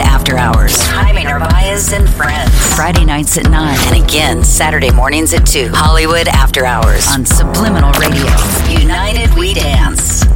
After Hours. Jaime Narvaez and friends. Friday nights at 9. And again, Saturday mornings at 2. Hollywood After Hours on Subliminal Radio. United We Dance.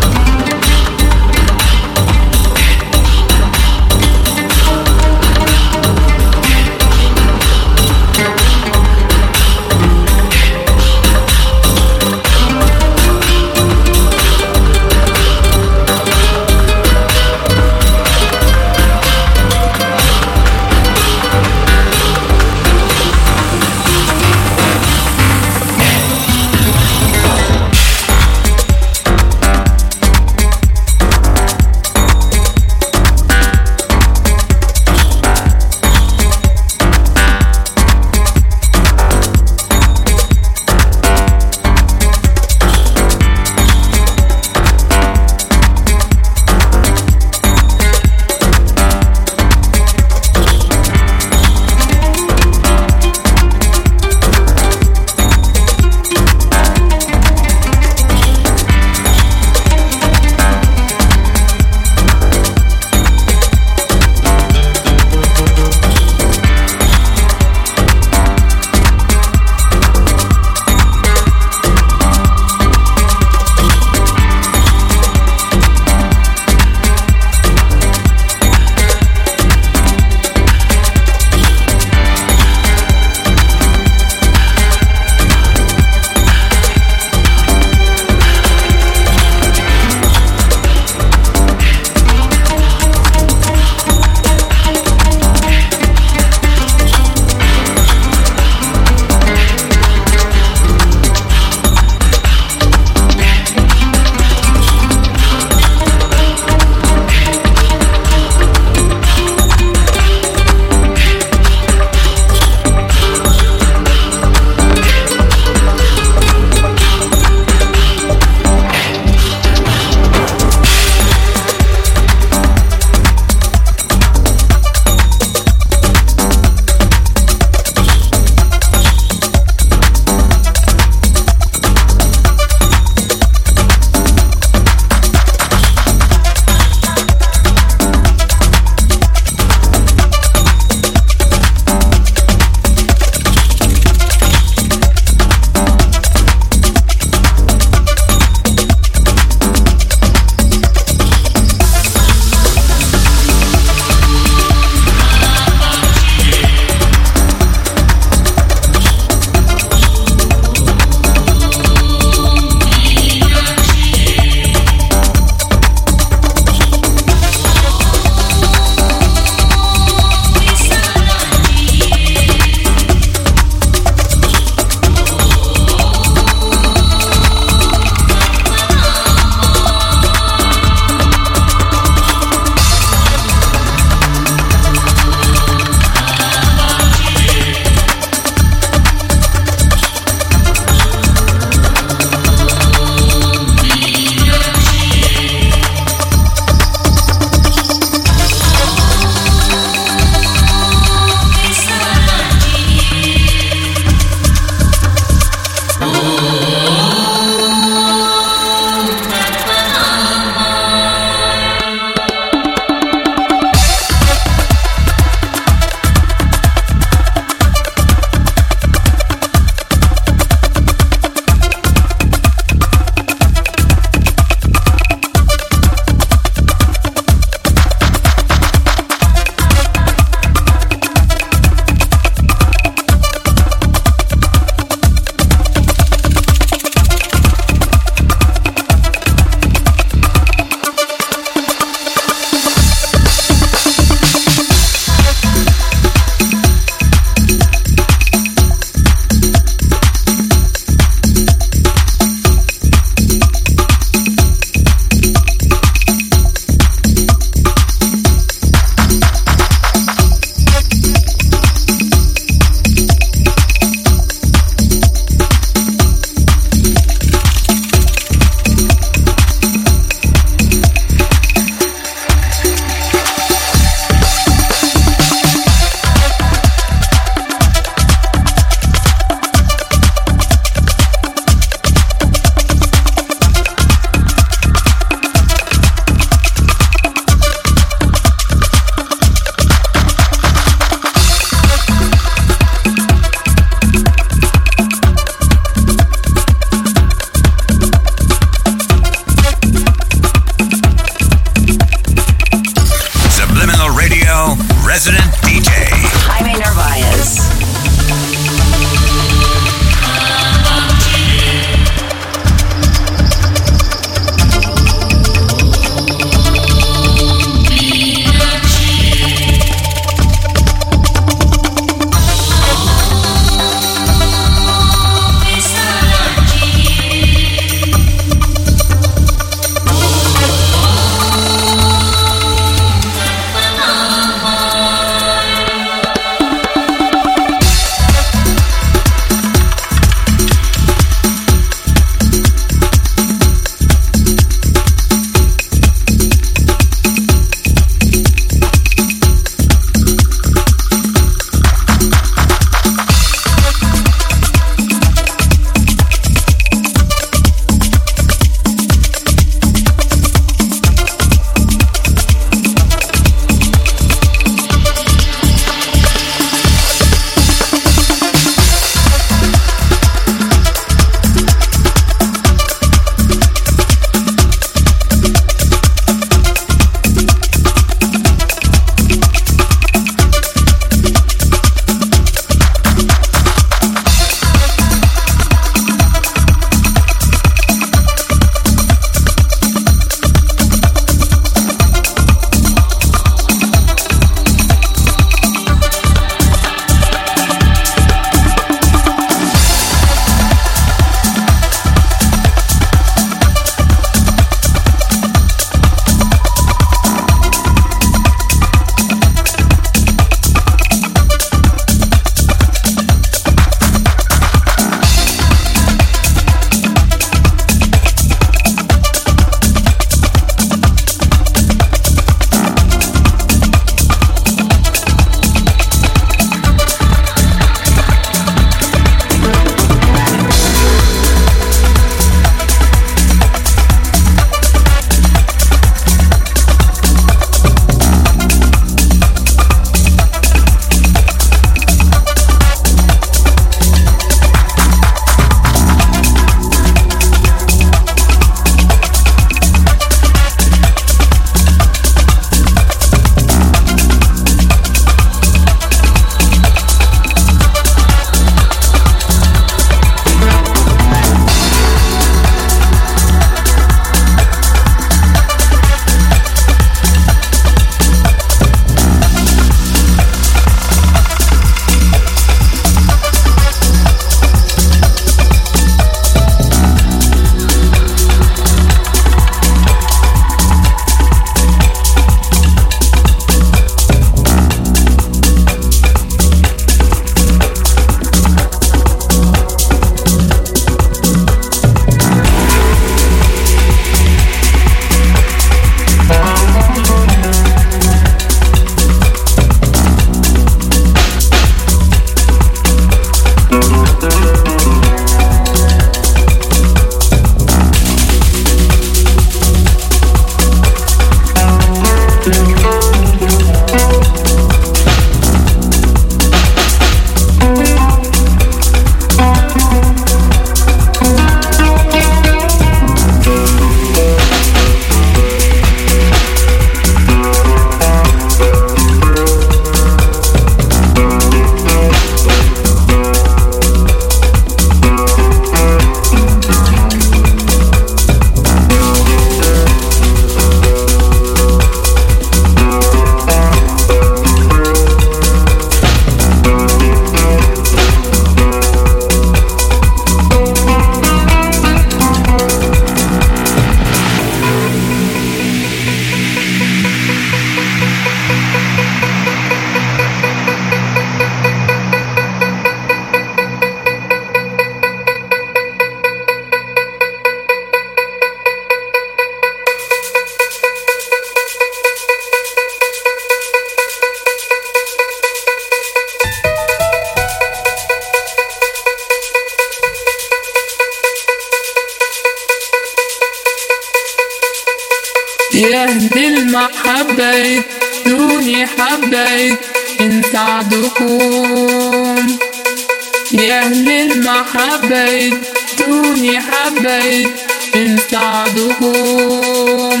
حبيتوني حبيت انت عدوكم.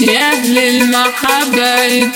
يا أهل المحبة